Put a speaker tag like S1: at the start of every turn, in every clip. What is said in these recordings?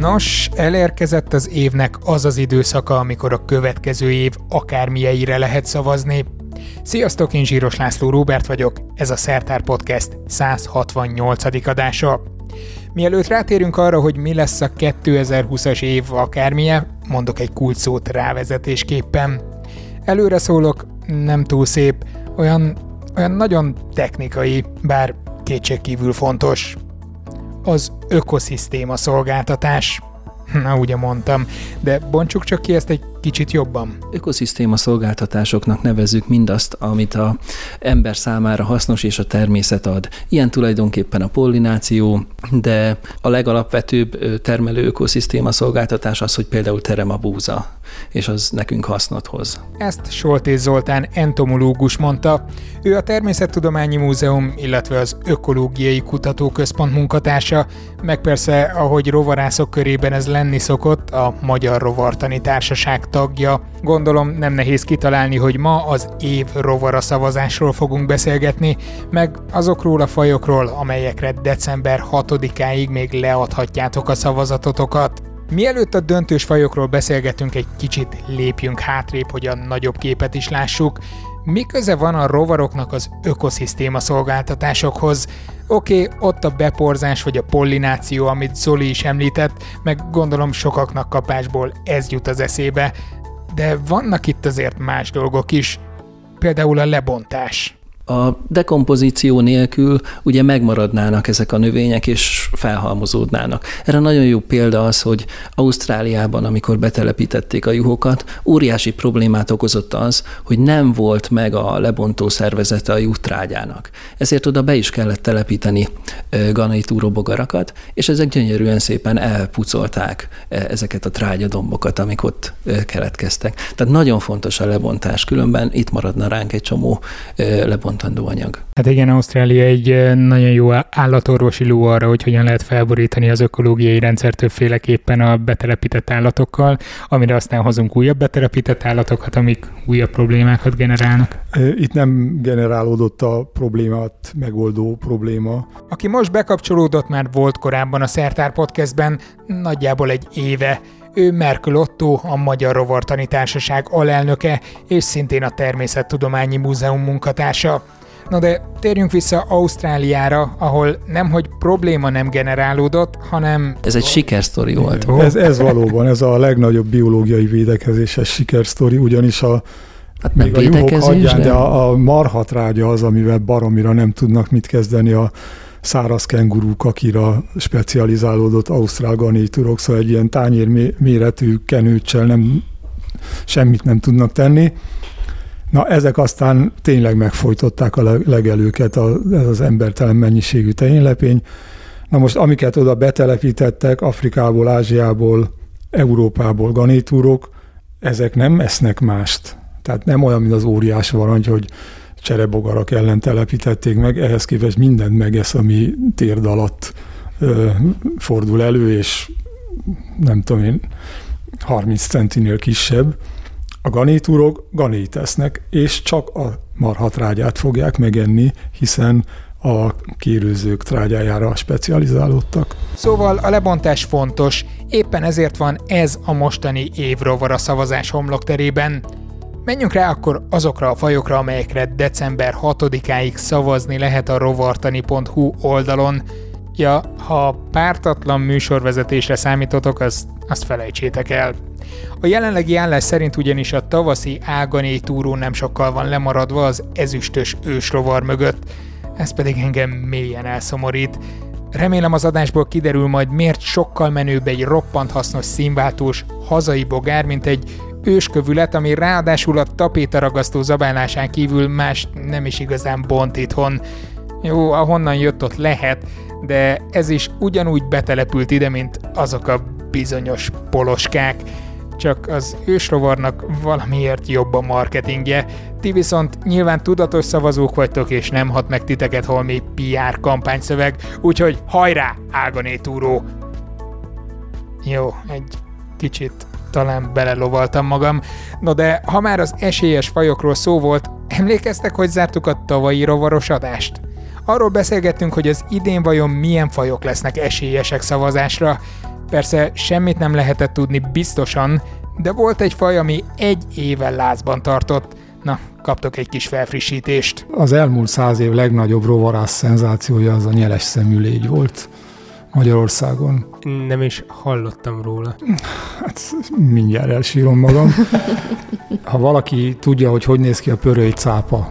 S1: Nos, elérkezett az évnek az az időszaka, amikor a következő év akármilyeire lehet szavazni. Sziasztok, én Zsíros László Róbert vagyok, ez a Szertár Podcast 168. adása. Mielőtt rátérünk arra, hogy mi lesz a 2020-as év akármilyen, mondok egy kulcsszót rávezetésképpen. Előre szólok, nem túl szép, olyan, olyan nagyon technikai, bár kétségkívül fontos. Az ökoszisztéma szolgáltatás. Na, ugye mondtam, de bontsuk csak ki ezt egy kicsit jobban.
S2: Ökoszisztéma szolgáltatásoknak nevezzük mindazt, amit a ember számára hasznos és a természet ad. Ilyen tulajdonképpen a pollináció, de a legalapvetőbb termelő ökoszisztéma szolgáltatás az, hogy például terem a búza, és az nekünk hasznot hoz.
S1: Ezt Soltész Zoltán entomológus mondta. Ő a Természettudományi Múzeum, illetve az Ökológiai Kutatóközpont munkatársa, meg persze, ahogy rovarászok körében ez lenni szokott, a Magyar Rovartani Társaság tagja. Gondolom nem nehéz kitalálni, hogy ma az év rovara szavazásról fogunk beszélgetni, meg azokról a fajokról, amelyekre december 6-áig még leadhatjátok a szavazatotokat. Mielőtt a döntős fajokról beszélgetünk, egy kicsit lépjünk hátrébb, hogy a nagyobb képet is lássuk. Mi köze van a rovaroknak az ökoszisztéma szolgáltatásokhoz? Oké, okay, ott a beporzás vagy a pollináció, amit Zoli is említett, meg gondolom sokaknak kapásból ez jut az eszébe, de vannak itt azért más dolgok is, például a lebontás.
S2: A dekompozíció nélkül ugye megmaradnának ezek a növények, és felhalmozódnának. Erre nagyon jó példa az, hogy Ausztráliában, amikor betelepítették a juhokat, óriási problémát okozott az, hogy nem volt meg a lebontó szervezete a juhtrágyának. Ezért oda be is kellett telepíteni ganaitúrobogarakat, és ezek gyönyörűen szépen elpucolták ezeket a trágyadombokat, amik ott keletkeztek. Tehát nagyon fontos a lebontás, különben itt maradna ránk egy csomó lebontás bontandó anyag.
S1: Hát igen, Ausztrália egy nagyon jó állatorvosi ló arra, hogy hogyan lehet felborítani az ökológiai rendszer többféleképpen a betelepített állatokkal, amire aztán hozunk újabb betelepített állatokat, amik újabb problémákat generálnak.
S3: Itt nem generálódott a problémát megoldó probléma.
S1: Aki most bekapcsolódott, már volt korábban a Szertár Podcastben, nagyjából egy éve, ő Merkel Otto, a Magyar Rovartani Társaság alelnöke, és szintén a Természettudományi Múzeum munkatársa. Na de térjünk vissza Ausztráliára, ahol nemhogy probléma nem generálódott, hanem...
S2: Ez egy sikersztori volt.
S3: Ez, ez valóban, ez a legnagyobb biológiai védekezéses sikersztori, ugyanis a Hát még a juhok hagyján, de a, a marhatrágya az, amivel baromira nem tudnak mit kezdeni a száraz kengurú kakira specializálódott ausztrál garnitúrok, szóval egy ilyen tányér méretű kenőccsel nem, semmit nem tudnak tenni. Na, ezek aztán tényleg megfojtották a legelőket, a, ez az embertelen mennyiségű tehénlepény. Na most, amiket oda betelepítettek Afrikából, Ázsiából, Európából ganitúrok, ezek nem esznek mást. Tehát nem olyan, mint az óriás varangy, hogy cserebogarak ellen telepítették meg, ehhez képest mindent megesz, ami térd alatt ö, fordul elő, és nem tudom én, 30 centinél kisebb. A ganitúrok ganét esznek, és csak a marhatrágyát fogják megenni, hiszen a kérőzők trágyájára specializálódtak.
S1: Szóval a lebontás fontos, éppen ezért van ez a mostani évrovara szavazás homlokterében. Menjünk rá akkor azokra a fajokra, amelyekre december 6-áig szavazni lehet a rovartani.hu oldalon. Ja, ha pártatlan műsorvezetésre számítotok, azt, azt felejtsétek el. A jelenlegi állás szerint ugyanis a tavaszi ágané túró nem sokkal van lemaradva az ezüstös ősrovar mögött, ez pedig engem mélyen elszomorít. Remélem az adásból kiderül majd miért sokkal menőbb egy roppant hasznos színváltós hazai bogár, mint egy őskövület, ami ráadásul a tapétaragasztó zabálásán kívül más nem is igazán bont itthon. Jó, ahonnan jött ott lehet, de ez is ugyanúgy betelepült ide, mint azok a bizonyos poloskák. Csak az ősrovarnak valamiért jobb a marketingje. Ti viszont nyilván tudatos szavazók vagytok, és nem hat meg titeket holmi PR kampányszöveg, úgyhogy hajrá, Ágané túró! Jó, egy kicsit talán belelovaltam magam. No de, ha már az esélyes fajokról szó volt, emlékeztek, hogy zártuk a tavalyi rovaros adást? Arról beszélgettünk, hogy az idén vajon milyen fajok lesznek esélyesek szavazásra.
S4: Persze semmit nem lehetett tudni biztosan, de volt egy faj, ami egy éve lázban tartott. Na, kaptok egy kis felfrissítést.
S3: Az elmúlt száz év legnagyobb rovarász szenzációja az a nyeles szemű légy volt Magyarországon.
S4: Nem is hallottam róla.
S3: Hát mindjárt elsírom magam. Ha valaki tudja, hogy hogy néz ki a pörői cápa,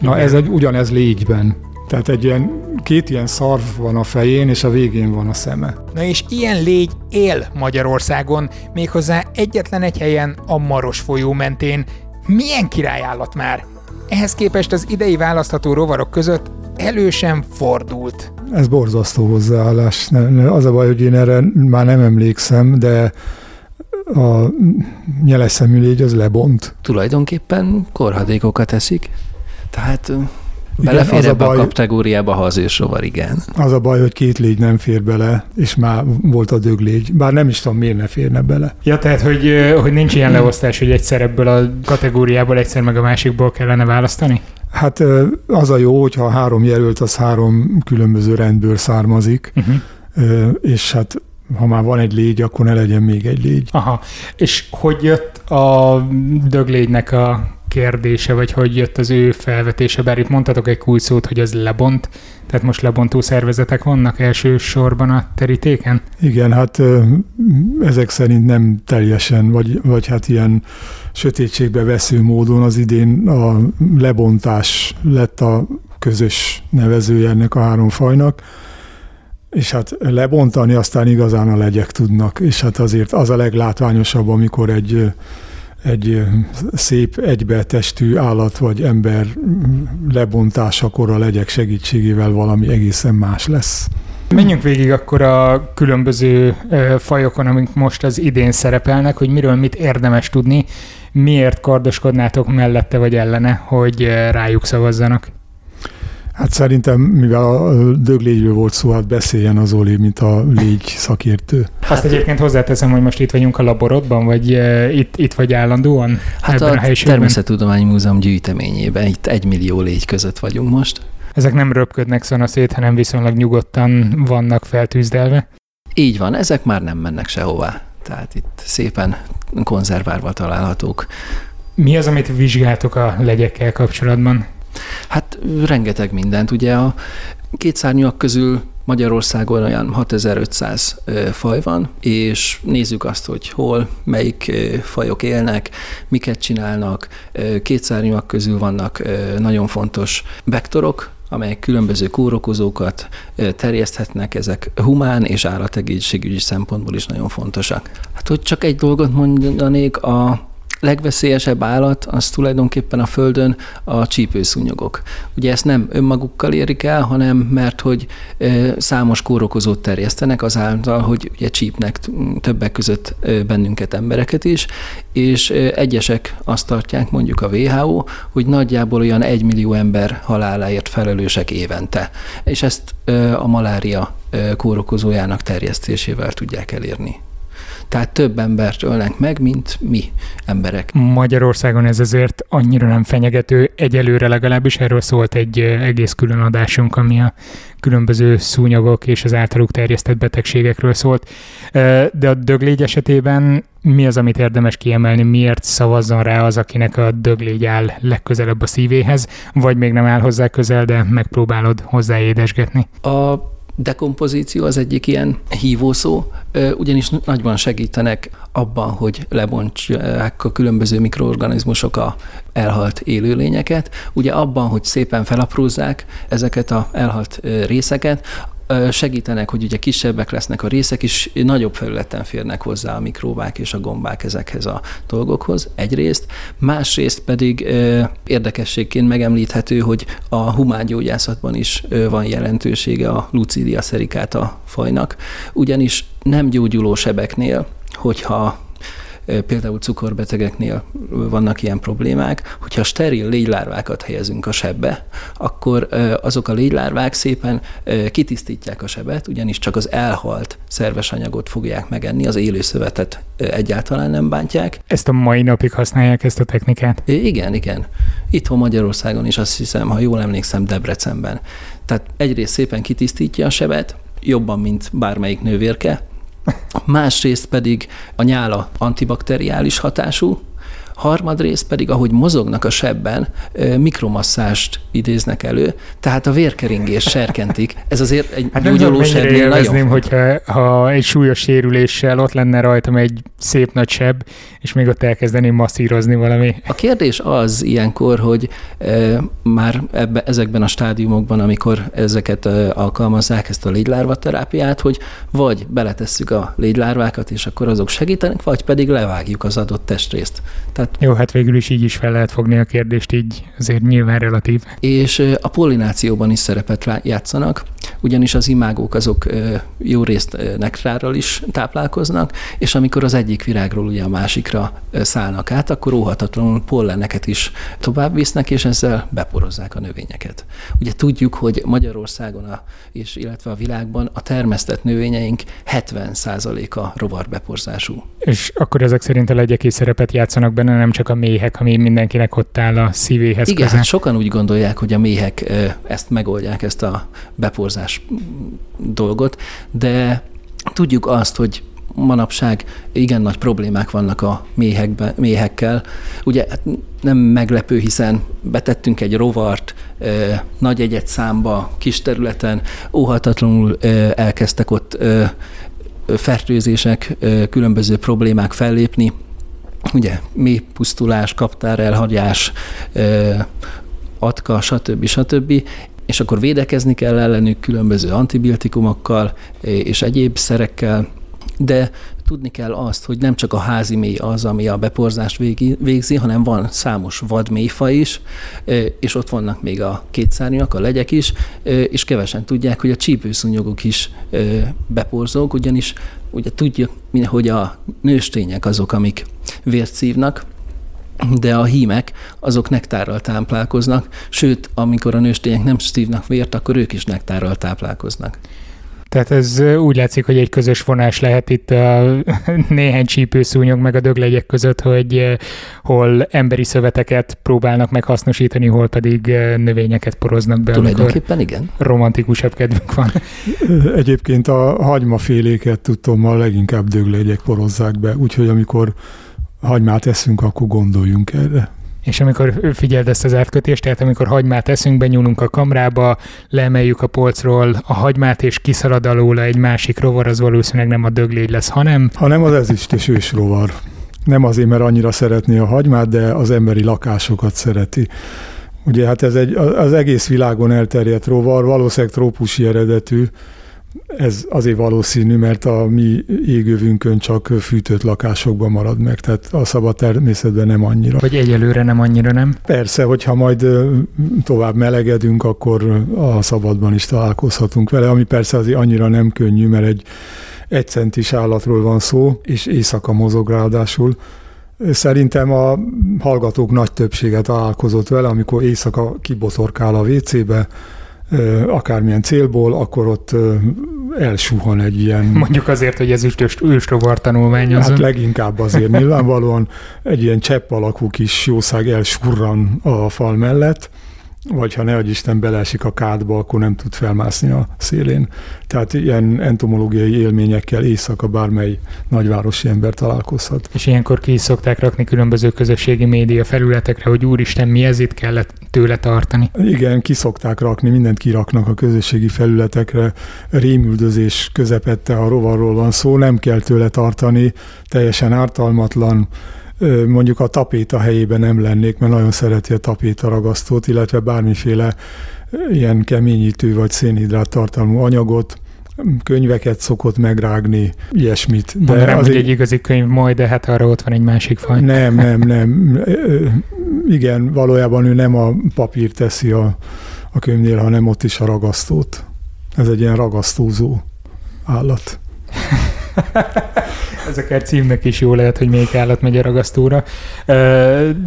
S3: na Igen. ez egy ugyanez légyben. Tehát egy ilyen, két ilyen szarv van a fején, és a végén van a szeme.
S4: Na és ilyen légy él Magyarországon, méghozzá egyetlen egy helyen, a Maros folyó mentén. Milyen királyállat már? Ehhez képest az idei választható rovarok között elő sem fordult.
S3: Ez borzasztó hozzáállás. Az a baj, hogy én erre már nem emlékszem, de a nyeles szemű légy az lebont.
S2: Tulajdonképpen korhadékokat eszik. Tehát Belefér igen, ebbe a, baj, a kategóriába, ha az ősrovar, igen.
S3: Az a baj, hogy két légy nem fér bele, és már volt a döglégy. Bár nem is tudom, miért ne férne bele.
S4: Ja, tehát, hogy, hogy nincs ilyen leosztás, hogy egyszer ebből a kategóriából, egyszer meg a másikból kellene választani?
S3: Hát az a jó, hogyha három jelölt, az három különböző rendből származik, uh-huh. és hát ha már van egy légy, akkor ne legyen még egy légy.
S4: Aha, és hogy jött a döglégynek a kérdése, vagy hogy jött az ő felvetése, bár itt mondtatok egy kulcs szót, hogy az lebont, tehát most lebontó szervezetek vannak elsősorban a terítéken?
S3: Igen, hát ezek szerint nem teljesen, vagy, vagy hát ilyen sötétségbe vesző módon az idén a lebontás lett a közös nevezője ennek a három fajnak, és hát lebontani aztán igazán a legyek tudnak, és hát azért az a leglátványosabb, amikor egy egy szép egybetestű állat vagy ember lebontásakor a legyek segítségével valami egészen más lesz.
S4: Menjünk végig akkor a különböző fajokon, amik most az idén szerepelnek, hogy miről mit érdemes tudni, miért kardoskodnátok mellette vagy ellene, hogy rájuk szavazzanak.
S3: Hát szerintem, mivel a döglégyről volt szó, hát beszéljen az Oli, mint a légy szakértő.
S4: Azt egyébként hozzáteszem, hogy most itt vagyunk a laborodban, vagy itt, itt vagy állandóan?
S2: Hát ebben a, a Természettudományi Múzeum gyűjteményében, itt egy millió légy között vagyunk most.
S4: Ezek nem röpködnek szét, hanem viszonylag nyugodtan vannak feltűzdelve?
S2: Így van, ezek már nem mennek sehová. Tehát itt szépen konzerválva találhatók.
S4: Mi az, amit vizsgáltok a legyekkel kapcsolatban?
S2: Hát rengeteg mindent. Ugye a kétszárnyak közül Magyarországon olyan 6500 faj van, és nézzük azt, hogy hol, melyik fajok élnek, miket csinálnak. Kétszárnyak közül vannak nagyon fontos vektorok, amelyek különböző kórokozókat terjeszthetnek, ezek humán és állategészségügyi szempontból is nagyon fontosak. Hát, hogy csak egy dolgot mondanék, a legveszélyesebb állat az tulajdonképpen a Földön a csípőszúnyogok. Ugye ezt nem önmagukkal érik el, hanem mert hogy számos kórokozót terjesztenek azáltal, hogy ugye csípnek többek között bennünket, embereket is, és egyesek azt tartják, mondjuk a WHO, hogy nagyjából olyan egy millió ember haláláért felelősek évente. És ezt a malária kórokozójának terjesztésével tudják elérni. Tehát több embert ölnek meg, mint mi emberek.
S4: Magyarországon ez azért annyira nem fenyegető, egyelőre legalábbis erről szólt egy egész külön adásunk, ami a különböző szúnyogok és az általuk terjesztett betegségekről szólt. De a döglégy esetében mi az, amit érdemes kiemelni, miért szavazzon rá az, akinek a döglégy áll legközelebb a szívéhez, vagy még nem áll hozzá közel, de megpróbálod hozzáédesgetni?
S2: A dekompozíció az egyik ilyen hívószó, ugyanis nagyban segítenek abban, hogy lebontsák a különböző mikroorganizmusok a elhalt élőlényeket. Ugye abban, hogy szépen felaprózzák ezeket a elhalt részeket, segítenek, hogy ugye kisebbek lesznek a részek, és nagyobb felületen férnek hozzá a mikróbák és a gombák ezekhez a dolgokhoz, egyrészt. Másrészt pedig érdekességként megemlíthető, hogy a humángyógyászatban is van jelentősége a Lucidia a fajnak, ugyanis nem gyógyuló sebeknél, hogyha például cukorbetegeknél vannak ilyen problémák, hogyha steril légylárvákat helyezünk a sebbe, akkor azok a légylárvák szépen kitisztítják a sebet, ugyanis csak az elhalt szerves anyagot fogják megenni, az élőszövetet egyáltalán nem bántják.
S4: Ezt a mai napig használják ezt a technikát?
S2: Igen, igen. Itthon Magyarországon is azt hiszem, ha jól emlékszem, Debrecenben. Tehát egyrészt szépen kitisztítja a sebet, jobban, mint bármelyik nővérke, másrészt pedig a nyála antibakteriális hatású, harmadrészt pedig, ahogy mozognak a sebben, mikromasszást idéznek elő, tehát a vérkeringés serkentik. Ez azért egy hát gyógyuló sebnél
S4: nagyon hogyha ha egy súlyos sérüléssel ott lenne rajtam egy szép nagy seb, és még ott elkezdeném masszírozni valami.
S2: A kérdés az ilyenkor, hogy e, már ebbe, ezekben a stádiumokban, amikor ezeket e, alkalmazzák, ezt a légylárva terápiát, hogy vagy beletesszük a légylárvákat, és akkor azok segítenek, vagy pedig levágjuk az adott testrészt. Tehát
S4: jó, hát végül is így is fel lehet fogni a kérdést, így azért nyilván relatív.
S2: És a pollinációban is szerepet játszanak, ugyanis az imágók azok jó részt nektárral is táplálkoznak, és amikor az egyik virágról ugye a másikra szállnak át, akkor óhatatlanul polleneket is tovább visznek, és ezzel beporozzák a növényeket. Ugye tudjuk, hogy Magyarországon, a, és illetve a világban a termesztett növényeink 70%-a rovarbeporzású.
S4: És akkor ezek szerint a legyek is szerepet játszanak benne, nem csak a méhek, ami mindenkinek ott áll a szívéhez
S2: Igen,
S4: közel.
S2: sokan úgy gondolják, hogy a méhek ezt megoldják, ezt a beporzás dolgot, de tudjuk azt, hogy manapság igen nagy problémák vannak a méhekbe, méhekkel. Ugye hát nem meglepő, hiszen betettünk egy rovart nagy egyet számba, kis területen, óhatatlanul elkezdtek ott fertőzések, különböző problémák fellépni, ugye mély pusztulás, kaptár elhagyás, atka, stb. stb. És akkor védekezni kell ellenük különböző antibiotikumokkal és egyéb szerekkel, de tudni kell azt, hogy nem csak a házi mély az, ami a beporzást végzi, hanem van számos vadmélyfa is, és ott vannak még a kétszárnyak, a legyek is, és kevesen tudják, hogy a csípőszúnyogok is beporzók, ugyanis ugye tudjuk, hogy a nőstények azok, amik vért szívnak, de a hímek azok nektárral táplálkoznak, sőt, amikor a nőstények nem szívnak vért, akkor ők is nektárral táplálkoznak.
S4: Tehát ez úgy látszik, hogy egy közös vonás lehet itt a néhány csípőszúnyog meg a döglegyek között, hogy hol emberi szöveteket próbálnak meghasznosítani, hol pedig növényeket poroznak be.
S2: Tulajdonképpen igen.
S4: Romantikusabb kedvük van.
S3: Egyébként a hagymaféléket tudom, a leginkább döglegyek porozzák be, úgyhogy amikor hagymát eszünk, akkor gondoljunk erre.
S4: És amikor figyeld ezt az átkötést, tehát amikor hagymát eszünk, benyúlunk a kamrába, leemeljük a polcról a hagymát, és kiszalad alóla egy másik rovar, az valószínűleg nem a döglégy lesz, hanem...
S3: Hanem az ezüst és ősrovar. Nem azért, mert annyira szeretné a hagymát, de az emberi lakásokat szereti. Ugye hát ez egy, az egész világon elterjedt rovar, valószínűleg trópusi eredetű, ez azért valószínű, mert a mi égővünkön csak fűtött lakásokban marad meg, tehát a szabad természetben nem annyira.
S4: Vagy egyelőre nem annyira, nem?
S3: Persze, hogyha majd tovább melegedünk, akkor a szabadban is találkozhatunk vele, ami persze azért annyira nem könnyű, mert egy egy centis állatról van szó, és éjszaka mozog ráadásul. Szerintem a hallgatók nagy többsége találkozott vele, amikor éjszaka kibotorkál a WC-be, akármilyen célból, akkor ott elsuhan egy ilyen...
S4: Mondjuk azért, hogy ez ősrovar tanulmányozó.
S3: Hát leginkább azért nyilvánvalóan egy ilyen csepp alakú kis jószág elsurran a fal mellett, vagy ha ne Isten beleesik a kádba, akkor nem tud felmászni a szélén. Tehát ilyen entomológiai élményekkel éjszaka bármely nagyvárosi ember találkozhat.
S4: És ilyenkor ki is szokták rakni különböző közösségi média felületekre, hogy úristen, mi ez itt kellett tőle tartani?
S3: Igen, ki szokták rakni, mindent kiraknak a közösségi felületekre, rémüldözés közepette, a rovarról van szó, nem kell tőle tartani, teljesen ártalmatlan, mondjuk a tapéta helyében nem lennék, mert nagyon szereti a tapéta ragasztót, illetve bármiféle ilyen keményítő vagy szénhidrát tartalmú anyagot, könyveket szokott megrágni, ilyesmit.
S4: De Mondanám, azért... hogy egy igazi könyv majd, de hát arra ott van egy másik faj.
S3: Nem, nem, nem. Igen, valójában ő nem a papír teszi a, a könyvnél, hanem ott is a ragasztót. Ez egy ilyen ragasztózó állat.
S4: Ez akár címnek is jó lehet, hogy még állat megy a ragasztóra.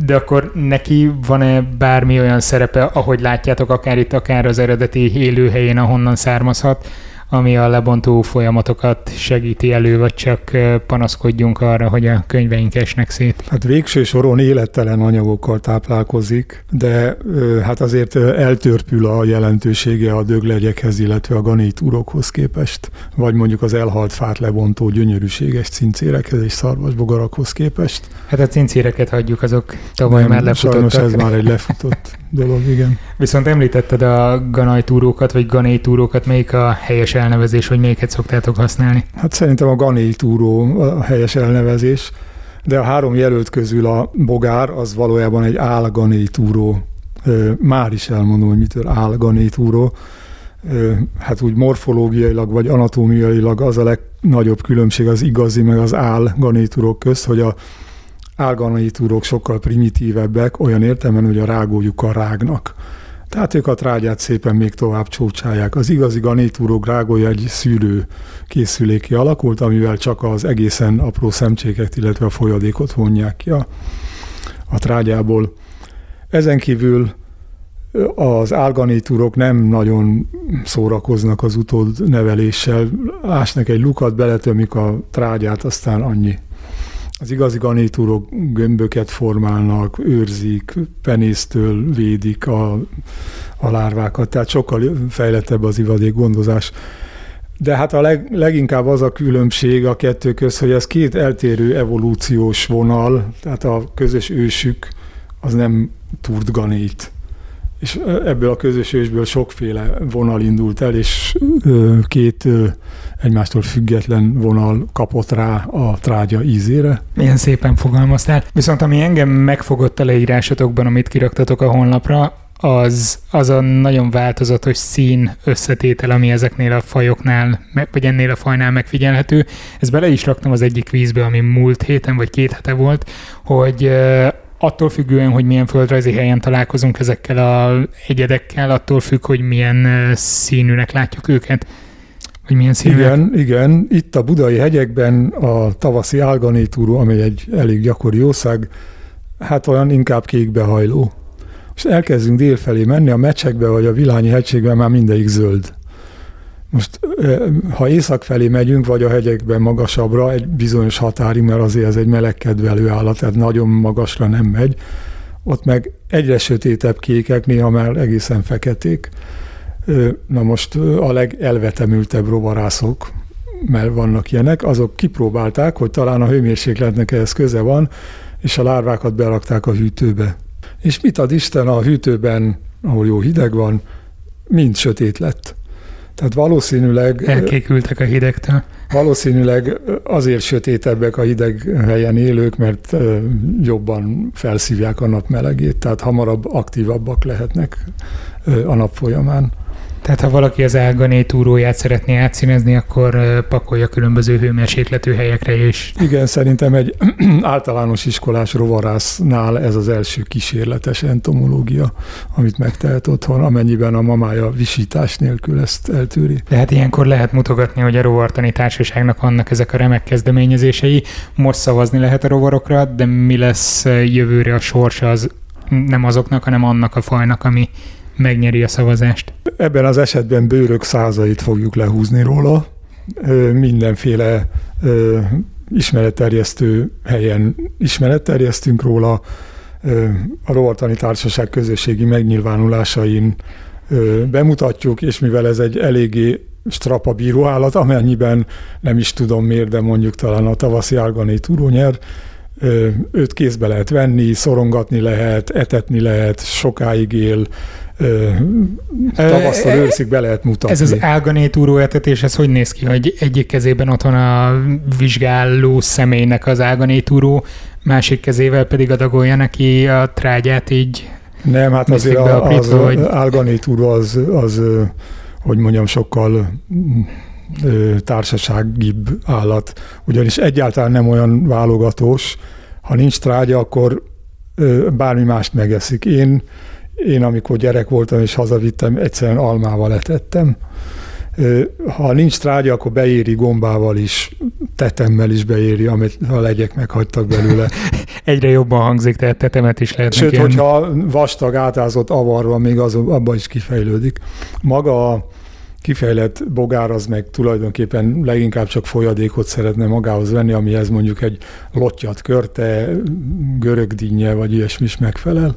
S4: De akkor neki van-e bármi olyan szerepe, ahogy látjátok, akár itt, akár az eredeti élőhelyén, ahonnan származhat, ami a lebontó folyamatokat segíti elő, vagy csak panaszkodjunk arra, hogy a könyveink esnek szét?
S3: Hát végső soron élettelen anyagokkal táplálkozik, de hát azért eltörpül a jelentősége a döglegyekhez, illetve a ganitúrokhoz képest, vagy mondjuk az elhalt fát lebontó gyönyörűséges cincérekhez és szarvasbogarakhoz képest.
S4: Hát a cincéreket hagyjuk, azok tavaly Nem, már lefutottak.
S3: Sajnos ez már egy lefutott dolog, igen.
S4: Viszont említetted a ganajtúrókat, vagy ganétúrókat, melyik a helyes elnevezés, vagy melyiket szoktátok használni?
S3: Hát szerintem a ganétúró a helyes elnevezés, de a három jelölt közül a bogár az valójában egy álganétúró. Már is elmondom, hogy mitől álganétúró. Hát úgy morfológiailag vagy anatómiailag az a legnagyobb különbség az igazi meg az álganétúrók közt, hogy a álganitúrók sokkal primitívebbek, olyan értelemben, hogy a rágójukkal rágnak. Tehát ők a trágyát szépen még tovább csócsálják. Az igazi ganitúrók rágója egy szűrő készüléki alakult, amivel csak az egészen apró szemcséket, illetve a folyadékot vonják ki a, a trágyából. Ezen kívül az álganitúrok nem nagyon szórakoznak az utód neveléssel. Ásnak egy lukat, beletömik a trágyát, aztán annyi. Az igazi ganitúrok gömböket formálnak, őrzik, penésztől védik a, a lárvákat, tehát sokkal fejlettebb az ivadék gondozás. De hát a leg, leginkább az a különbség a kettő köz, hogy ez két eltérő evolúciós vonal, tehát a közös ősük az nem turtganét. És ebből a közös ősből sokféle vonal indult el, és két egymástól független vonal kapott rá a trágya ízére.
S4: Milyen szépen fogalmaztál. Viszont ami engem megfogott a leírásotokban, amit kiraktatok a honlapra, az, az a nagyon változatos szín összetétel, ami ezeknél a fajoknál, vagy ennél a fajnál megfigyelhető. Ezt bele is raktam az egyik vízbe, ami múlt héten, vagy két hete volt, hogy attól függően, hogy milyen földrajzi helyen találkozunk ezekkel a egyedekkel, attól függ, hogy milyen színűnek látjuk őket. Hogy milyen színűek.
S3: Igen, igen. Itt a budai hegyekben a tavaszi álganétúró, amely egy elég gyakori jószág, hát olyan inkább kékbehajló. És elkezdünk délfelé menni, a mecsekbe vagy a Vilányi hegységben már mindegyik zöld. Most, ha észak felé megyünk, vagy a hegyekben magasabbra, egy bizonyos határig, mert azért ez egy melegkedvelő állat, tehát nagyon magasra nem megy, ott meg egyre sötétebb kékek, néha már egészen feketék. Na most a legelvetemültebb rovarászok, mert vannak ilyenek, azok kipróbálták, hogy talán a hőmérsékletnek ehhez köze van, és a lárvákat berakták a hűtőbe. És mit ad Isten a hűtőben, ahol jó hideg van, mind sötét lett. Tehát valószínűleg...
S4: Elkékültek a hidegtől.
S3: Valószínűleg azért sötétebbek a hideg helyen élők, mert jobban felszívják a nap melegét, tehát hamarabb aktívabbak lehetnek a nap folyamán.
S4: Tehát ha valaki az Elgané túróját szeretné átszínezni, akkor pakolja különböző hőmérsékletű helyekre is.
S3: Igen, szerintem egy általános iskolás rovarásznál ez az első kísérletes entomológia, amit megtehet otthon, amennyiben a mamája visítás nélkül ezt eltűri.
S4: Tehát ilyenkor lehet mutogatni, hogy a rovartani társaságnak vannak ezek a remek kezdeményezései. Most szavazni lehet a rovarokra, de mi lesz jövőre a sorsa az nem azoknak, hanem annak a fajnak, ami megnyeri a szavazást.
S3: Ebben az esetben bőrök százait fogjuk lehúzni róla. Mindenféle ismeretterjesztő helyen ismeretterjesztünk róla, a Rovartani Társaság közösségi megnyilvánulásain bemutatjuk, és mivel ez egy eléggé strapa bíróállat, amennyiben nem is tudom miért, de mondjuk talán a tavaszi árgané nyer, őt kézbe lehet venni, szorongatni lehet, etetni lehet, sokáig él, tavasztal őrszik be lehet mutatni.
S4: Ez az álganétúró etetés, ez hogy néz ki, hogy egyik kezében ott van a vizsgáló személynek az álganétúró, másik kezével pedig adagolja neki a trágyát így
S3: Nem, hát azért a, az vagy... álganétúró az, az, hogy mondjam, sokkal társaságibb állat, ugyanis egyáltalán nem olyan válogatós, ha nincs trágya, akkor bármi mást megeszik. Én én amikor gyerek voltam és hazavittem, egyszerűen almával etettem. Ha nincs trágya, akkor beéri gombával is, tetemmel is beéri, amit a legyek meghagytak belőle.
S4: Egyre jobban hangzik, tehát tetemet is lehet
S3: Sőt, hogyha vastag, átázott avarva, még az, abban is kifejlődik. Maga a kifejlett bogár az meg tulajdonképpen leginkább csak folyadékot szeretne magához venni, amihez mondjuk egy lottyat körte, görögdínje vagy ilyesmi is megfelel.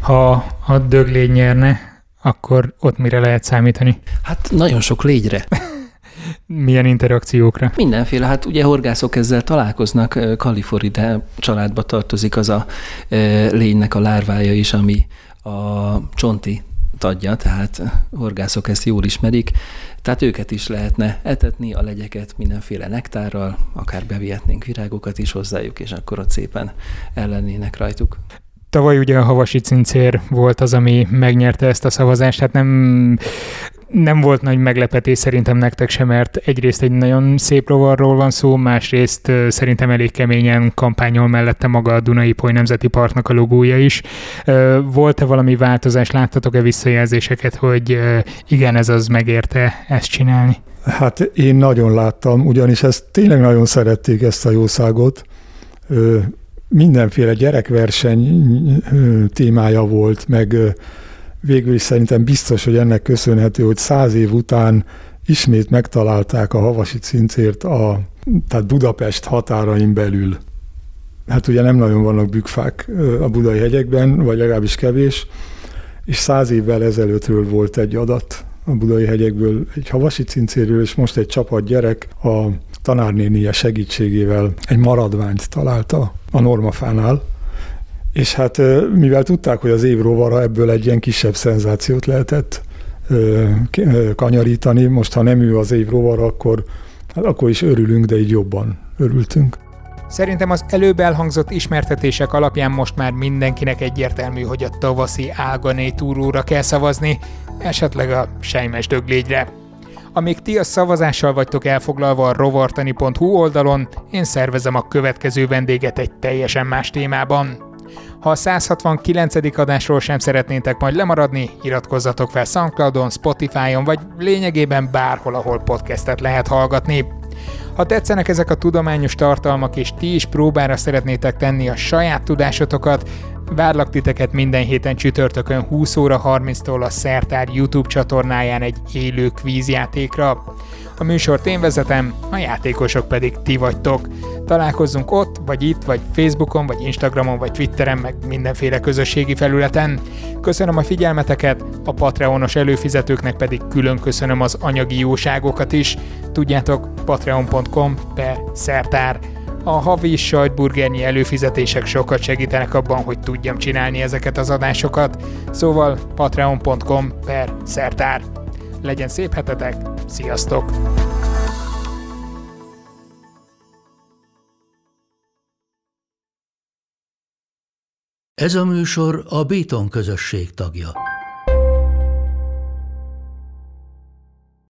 S1: Ha a döglény nyerne, akkor ott mire lehet számítani?
S2: Hát nagyon sok légyre.
S1: Milyen interakciókra?
S2: Mindenféle. Hát ugye horgászok ezzel találkoznak. Kaliforide családba tartozik az a lénynek a lárvája is, ami a csonti tadja, tehát horgászok ezt jól ismerik. Tehát őket is lehetne etetni, a legyeket mindenféle nektárral, akár bevihetnénk virágokat is hozzájuk, és akkor ott szépen ellennének rajtuk.
S1: Tavaly ugye a havasi cincér volt az, ami megnyerte ezt a szavazást, hát nem, nem volt nagy meglepetés szerintem nektek sem, mert egyrészt egy nagyon szép rovarról van szó, másrészt szerintem elég keményen kampányol mellette maga a Dunai Poly Nemzeti Parknak a logója is. Volt-e valami változás, láttatok-e visszajelzéseket, hogy igen, ez az megérte ezt csinálni?
S3: Hát én nagyon láttam, ugyanis ezt tényleg nagyon szerették ezt a jószágot mindenféle gyerekverseny témája volt, meg végül is szerintem biztos, hogy ennek köszönhető, hogy száz év után ismét megtalálták a havasi cincért a, tehát Budapest határain belül. Hát ugye nem nagyon vannak bükfák a budai hegyekben, vagy legalábbis kevés, és száz évvel ezelőttről volt egy adat a budai hegyekből, egy havasi cincéről, és most egy csapat gyerek a tanárnénie segítségével egy maradványt találta a normafánál, és hát mivel tudták, hogy az év rovara ebből egy ilyen kisebb szenzációt lehetett kanyarítani, most ha nem ő az év rovara, akkor, hát akkor is örülünk, de így jobban örültünk.
S1: Szerintem az előbb elhangzott ismertetések alapján most már mindenkinek egyértelmű, hogy a tavaszi Ágané túróra kell szavazni, esetleg a Sejmes döglégyre. Amíg ti a szavazással vagytok elfoglalva a rovartani.hu oldalon, én szervezem a következő vendéget egy teljesen más témában. Ha a 169. adásról sem szeretnétek majd lemaradni, iratkozzatok fel Soundcloudon, Spotify-on, vagy lényegében bárhol, ahol podcastet lehet hallgatni. Ha tetszenek ezek a tudományos tartalmak, és ti is próbára szeretnétek tenni a saját tudásotokat, Várlak titeket minden héten csütörtökön 20 óra 30-tól a Szertár YouTube csatornáján egy élő kvízjátékra. A műsort én vezetem, a játékosok pedig ti vagytok. Találkozzunk ott, vagy itt, vagy Facebookon, vagy Instagramon, vagy Twitteren, meg mindenféle közösségi felületen. Köszönöm a figyelmeteket, a Patreonos előfizetőknek pedig külön köszönöm az anyagi jóságokat is. Tudjátok, patreon.com per szertár. A havi sajtburgernyi előfizetések sokat segítenek abban, hogy tudjam csinálni ezeket az adásokat, szóval patreon.com per szertár. Legyen szép hetetek, sziasztok!
S5: Ez a műsor a Béton közösség tagja.